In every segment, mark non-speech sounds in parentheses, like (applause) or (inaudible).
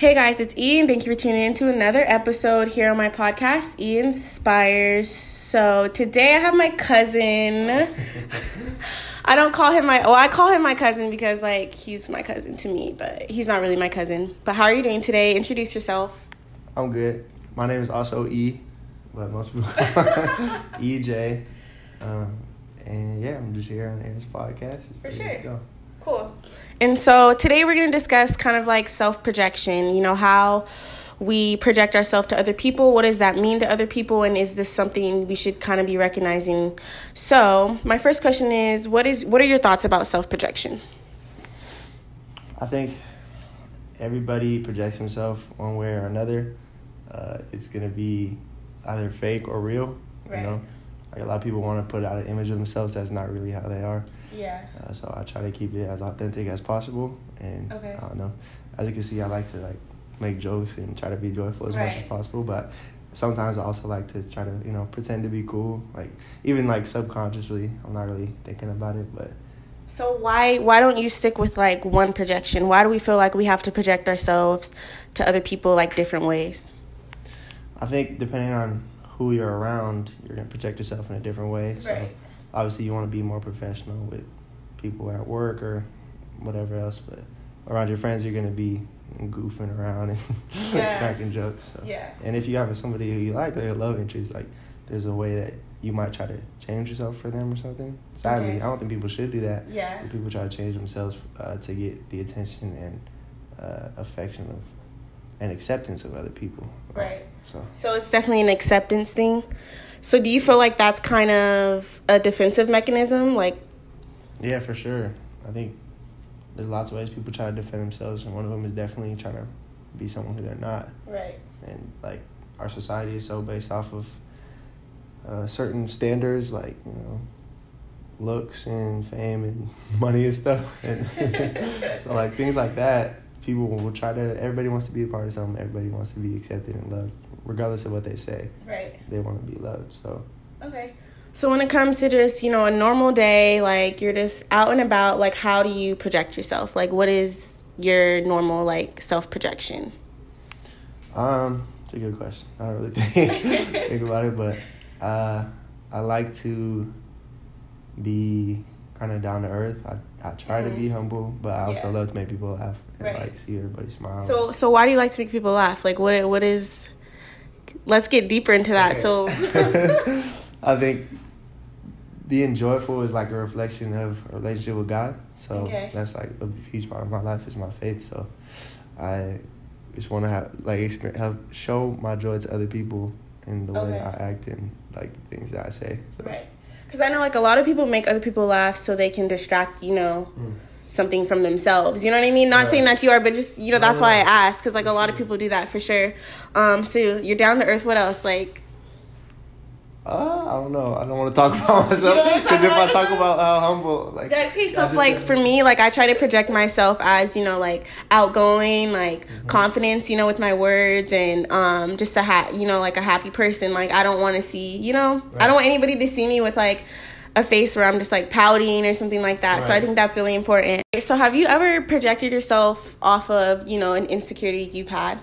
Hey guys, it's Ian. Thank you for tuning in to another episode here on my podcast, E Inspires. So today I have my cousin. I don't call him my, oh, I call him my cousin because like he's my cousin to me, but he's not really my cousin. But how are you doing today? Introduce yourself. I'm good. My name is also E, but most people (laughs) (laughs) EJ. Um, and yeah, I'm just here on Aaron's podcast. For sure. Go. Cool. And so today we're going to discuss kind of like self projection, you know, how we project ourselves to other people. What does that mean to other people? And is this something we should kind of be recognizing? So, my first question is what is what are your thoughts about self projection? I think everybody projects himself one way or another. Uh, it's gonna be either fake or real. Right. You know, like a lot of people want to put out an image of themselves that's not really how they are. Yeah. Uh, so I try to keep it as authentic as possible. And Okay. I don't know. As you can see, I like to like make jokes and try to be joyful as much as possible. But sometimes I also like to try to you know pretend to be cool. Like even like subconsciously, I'm not really thinking about it, but So why why don't you stick with like one projection? Why do we feel like we have to project ourselves to other people like different ways? I think depending on who you're around, you're gonna protect yourself in a different way. So obviously you want to be more professional with people at work or whatever else, but around your friends you're gonna be goofing around and (laughs) Yeah. cracking jokes. So. Yeah. And if you have somebody who you like, a love interest, like there's a way that you might try to change yourself for them or something. Sadly, Okay. I don't think people should do that. Yeah. People try to change themselves uh, to get the attention and uh, affection of and acceptance of other people. Right. So So it's definitely an acceptance thing. So do you feel like that's kind of a defensive mechanism? Like, yeah, for sure. I think there's lots of ways people try to defend themselves, and one of them is definitely trying to be someone who they're not. right. and like our society is so based off of uh, certain standards like you know looks and fame and (laughs) money and stuff and (laughs) so like things like that people will try to everybody wants to be a part of something everybody wants to be accepted and loved regardless of what they say Right. they want to be loved so Okay. So when it comes to just, you know, a normal day, like you're just out and about, like how do you project yourself? Like what is your normal like self projection? um it's a good question i don't really (laughs) think, think about it but uh i like to be kind of down to earth i, I try to be humble but i also Mm-hmm. Yeah. love to make people laugh and Right. like see everybody smile So so why do you like to make people laugh? Like what what is Let's get deeper into that. So (laughs) I think being joyful is like a reflection of a relationship with God. So Okay. that's like a huge part of my life is my faith. So I just want to have like experience, have show my joy to other people in the way I act and like the things that I say. So. Right. Cuz I know like a lot of people make other people laugh so they can distract, you know, Mm. something from themselves. You know what I mean? Not Right. saying that you are, but just you know, that's why I asked cuz like a lot of people do that for sure. Um so you're down to earth. What else? Like Uh, I don't know. I don't want (laughs) to talk about myself don't wanna talk because if I talk yourself? about how humble, like Yeah, okay, so if, like for me, like I try to project myself as you know, like outgoing, like Mm-hmm. confidence, you know, with my words, and um, just a ha- you know, like a happy person. Like I don't want to see, you know, I don't want anybody to see me with like a face where I'm just like pouting or something like that. So I think that's really important. So have you ever projected yourself off of you know an insecurity you've had?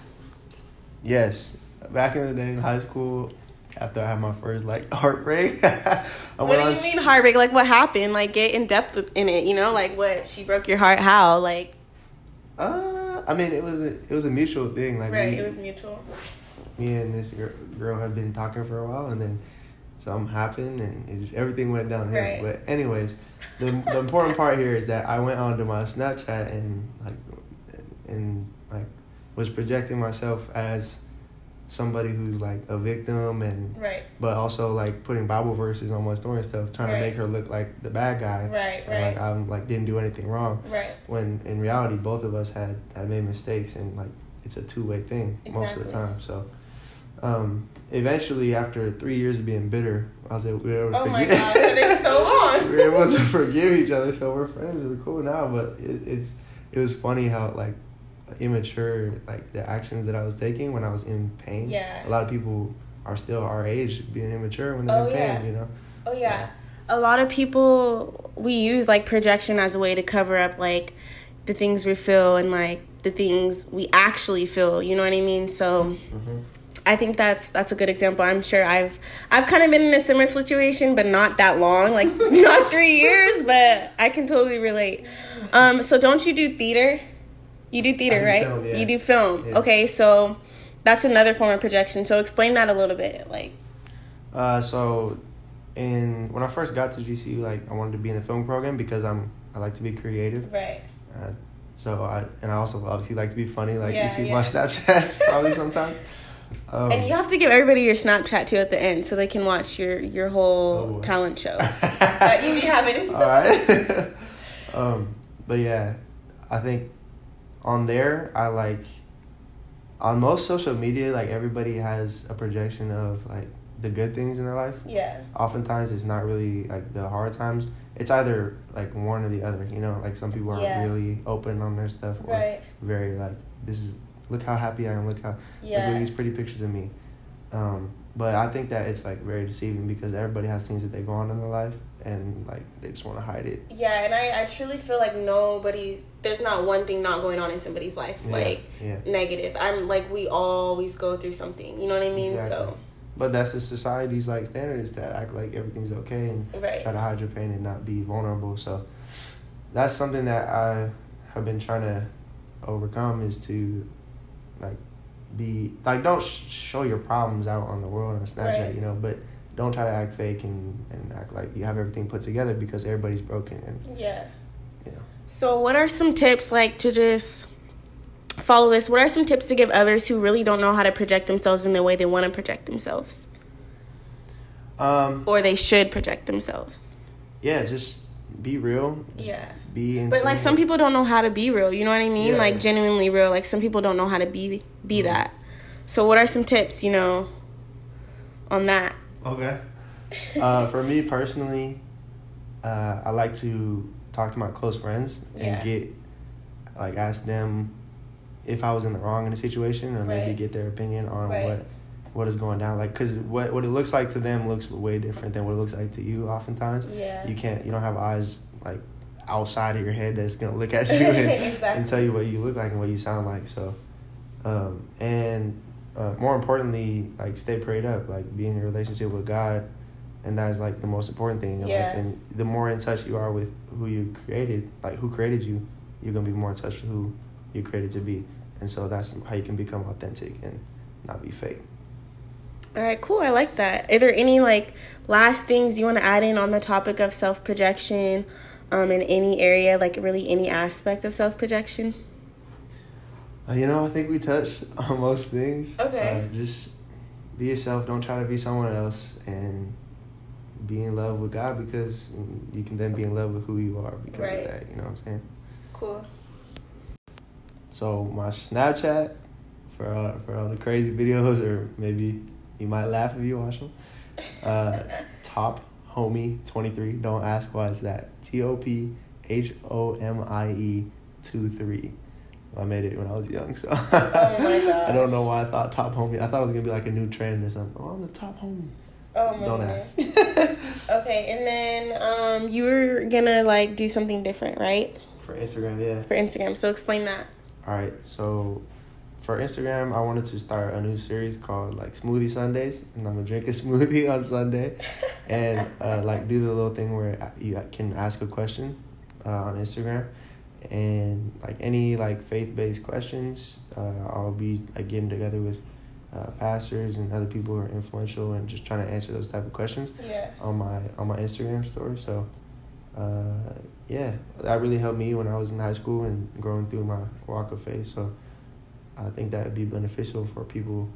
Yes, back in the day in high school, after I had my first like heartbreak, (laughs) What do you mean heartbreak? Like what happened? Like get in depth in it. You know, like what she broke your heart? How? Like Uh, I mean, it was a it was a mutual thing. Like right? we, It was mutual. me and this girl, girl had been talking for a while, and then something happened, and it just, everything went downhill. Right. But anyways, the the important part here is that I went onto my Snapchat and like and like was projecting myself as somebody who's like a victim and Right. but also like putting Bible verses on my story and stuff, trying Right. to make her look like the bad guy. Right. And, like Right. I'm like didn't do anything wrong. Right. When in reality both of us had, had made mistakes and like it's a two way thing most of the time. So um eventually after three years of being bitter, I was able, we were able to Oh my forgive- gosh, that is so (laughs) long. we were able to forgive each other, so we're friends. We're cool now, but it, it's it was funny how like immature like the actions that I was taking when I was in pain. Yeah. A lot of people are still our age being immature when they're Oh, in pain, yeah. you know? Oh yeah. A lot of people we use like projection as a way to cover up like the things we feel and like the things we actually feel. You know what I mean? So. Mm-hmm. I think that's that's a good example. I'm sure I've I've kind of been in a similar situation, but not that long, like (laughs) not three years, but I can totally relate. Um, so don't you do theater? You do theater, do right? film, yeah. You do film. Yeah. Okay, so that's another form of projection. So explain that a little bit, like. Uh, so, in when I first got to GCU, like I wanted to be in the film program because I'm I like to be creative. Right. Uh, so I and I also obviously like to be funny. Like Yeah, you see yeah. my Snapchats (laughs) probably sometimes. Um, And you have to give everybody your Snapchat too at the end, so they can watch your your whole Oh. talent show (laughs) that you be having. All right. (laughs) um, but yeah, I think on there I like on most social media like everybody has a projection of like the good things in their life. Yeah. Oftentimes it's not really like the hard times. It's either like one or the other. You know, like some people are Yeah. really open on their stuff or Right. very like this is look how happy I am. Look how like look at Yeah. these pretty pictures of me. Um, but I think that it's like very deceiving because everybody has things that they go on in their life and like they just want to hide it. Yeah, and I, I truly feel like nobody's there's not one thing not going on in somebody's life Yeah, like yeah. negative. I'm like we always go through something. You know what I mean? Exactly. But that's the society's like standard is to act like everything's okay and right. try to hide your pain and not be vulnerable. So that's something that I have been trying to overcome is to like be like don't sh- show your problems out on the world on Snapchat, Right. you know, but don't try to act fake and, and act like you have everything put together because everybody's broken and Yeah. you know. So what are some tips like to just follow this? What are some tips to give others who really don't know how to project themselves in the way they want to project themselves? Um Or they should project themselves. yeah, just be real. Yeah. Be But like some people don't know how to be real, you know what I mean? Yeah. Like genuinely real. Like some people don't know how to be be Mhm. that. So what are some tips, you know, on that? Okay. Uh, for me personally, uh, I like to talk to my close friends and Yeah. get, like, ask them if I was in the wrong in a situation, or maybe get their opinion on Right. what what is going down. Like, cause what what it looks like to them looks way different than what it looks like to you. Oftentimes, Yeah. you can't you don't have eyes like outside of your head that's gonna look at you and, Exactly. (laughs) and tell you what you look like and what you sound like. So, um, and uh, more importantly, like stay prayed up, like be in a relationship with God, and that's like the most important thing in your Yeah. life. And the more in touch you are with who you created, like who created you, you're gonna be more in touch with who you're created to be. And so that's how you can become authentic and not be fake. All right, cool. I like that. Are there any like last things you want to add in on the topic of self projection, um, in any area, like really any aspect of self projection? Uh, you know, I think we touched (laughs) on most things. Okay. Uh, just be yourself. Don't try to be someone else, and be in love with God because you can then be in love with who you are because Right. of that. You know what I'm saying? Cool. So my Snapchat for uh, for all the crazy (laughs) videos, or maybe you might laugh if you watch them. Uh, top homie twenty three. Don't ask why it's that. T O P H O M I E two three. I made it when I was young, so (laughs) Oh I don't know why I thought top homie. I thought it was gonna be like a new trend or something. Oh, I'm the top homie. Oh my don't goodness. ask. (laughs) Okay, and then um, you were gonna like do something different, right, For Instagram, yeah. for Instagram. So explain that. All right, so for Instagram, I wanted to start a new series called like Smoothie Sundays, and I'm gonna drink a (laughs) smoothie on Sunday, and uh, like do the little thing where you can ask a question uh, on Instagram, and like any like faith based questions, uh, I'll be like getting together with uh, pastors and other people who are influential and just trying to answer those type of questions Yeah. on my on my Instagram story. So, uh, yeah, that really helped me when I was in high school and growing through my walk of faith. So, I think that would be beneficial for people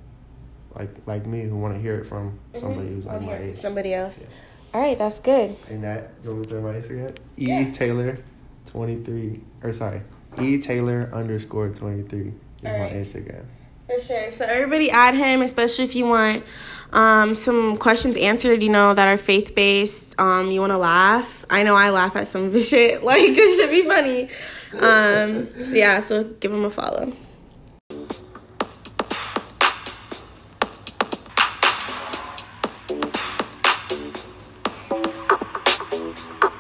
like like me who want to hear it from somebody who's like my age. Somebody else. Yeah. All right, that's good. And that you want me to my Instagram? E Yeah. Taylor, twenty three or sorry, E Taylor underscore twenty three is my Alright. Instagram. For sure. So everybody add him, especially if you want um, some questions answered, you know, that are faith based. Um, you want to laugh. I know I laugh at some of his shit. (laughs) Like it should be funny. Um, so yeah, so give him a follow.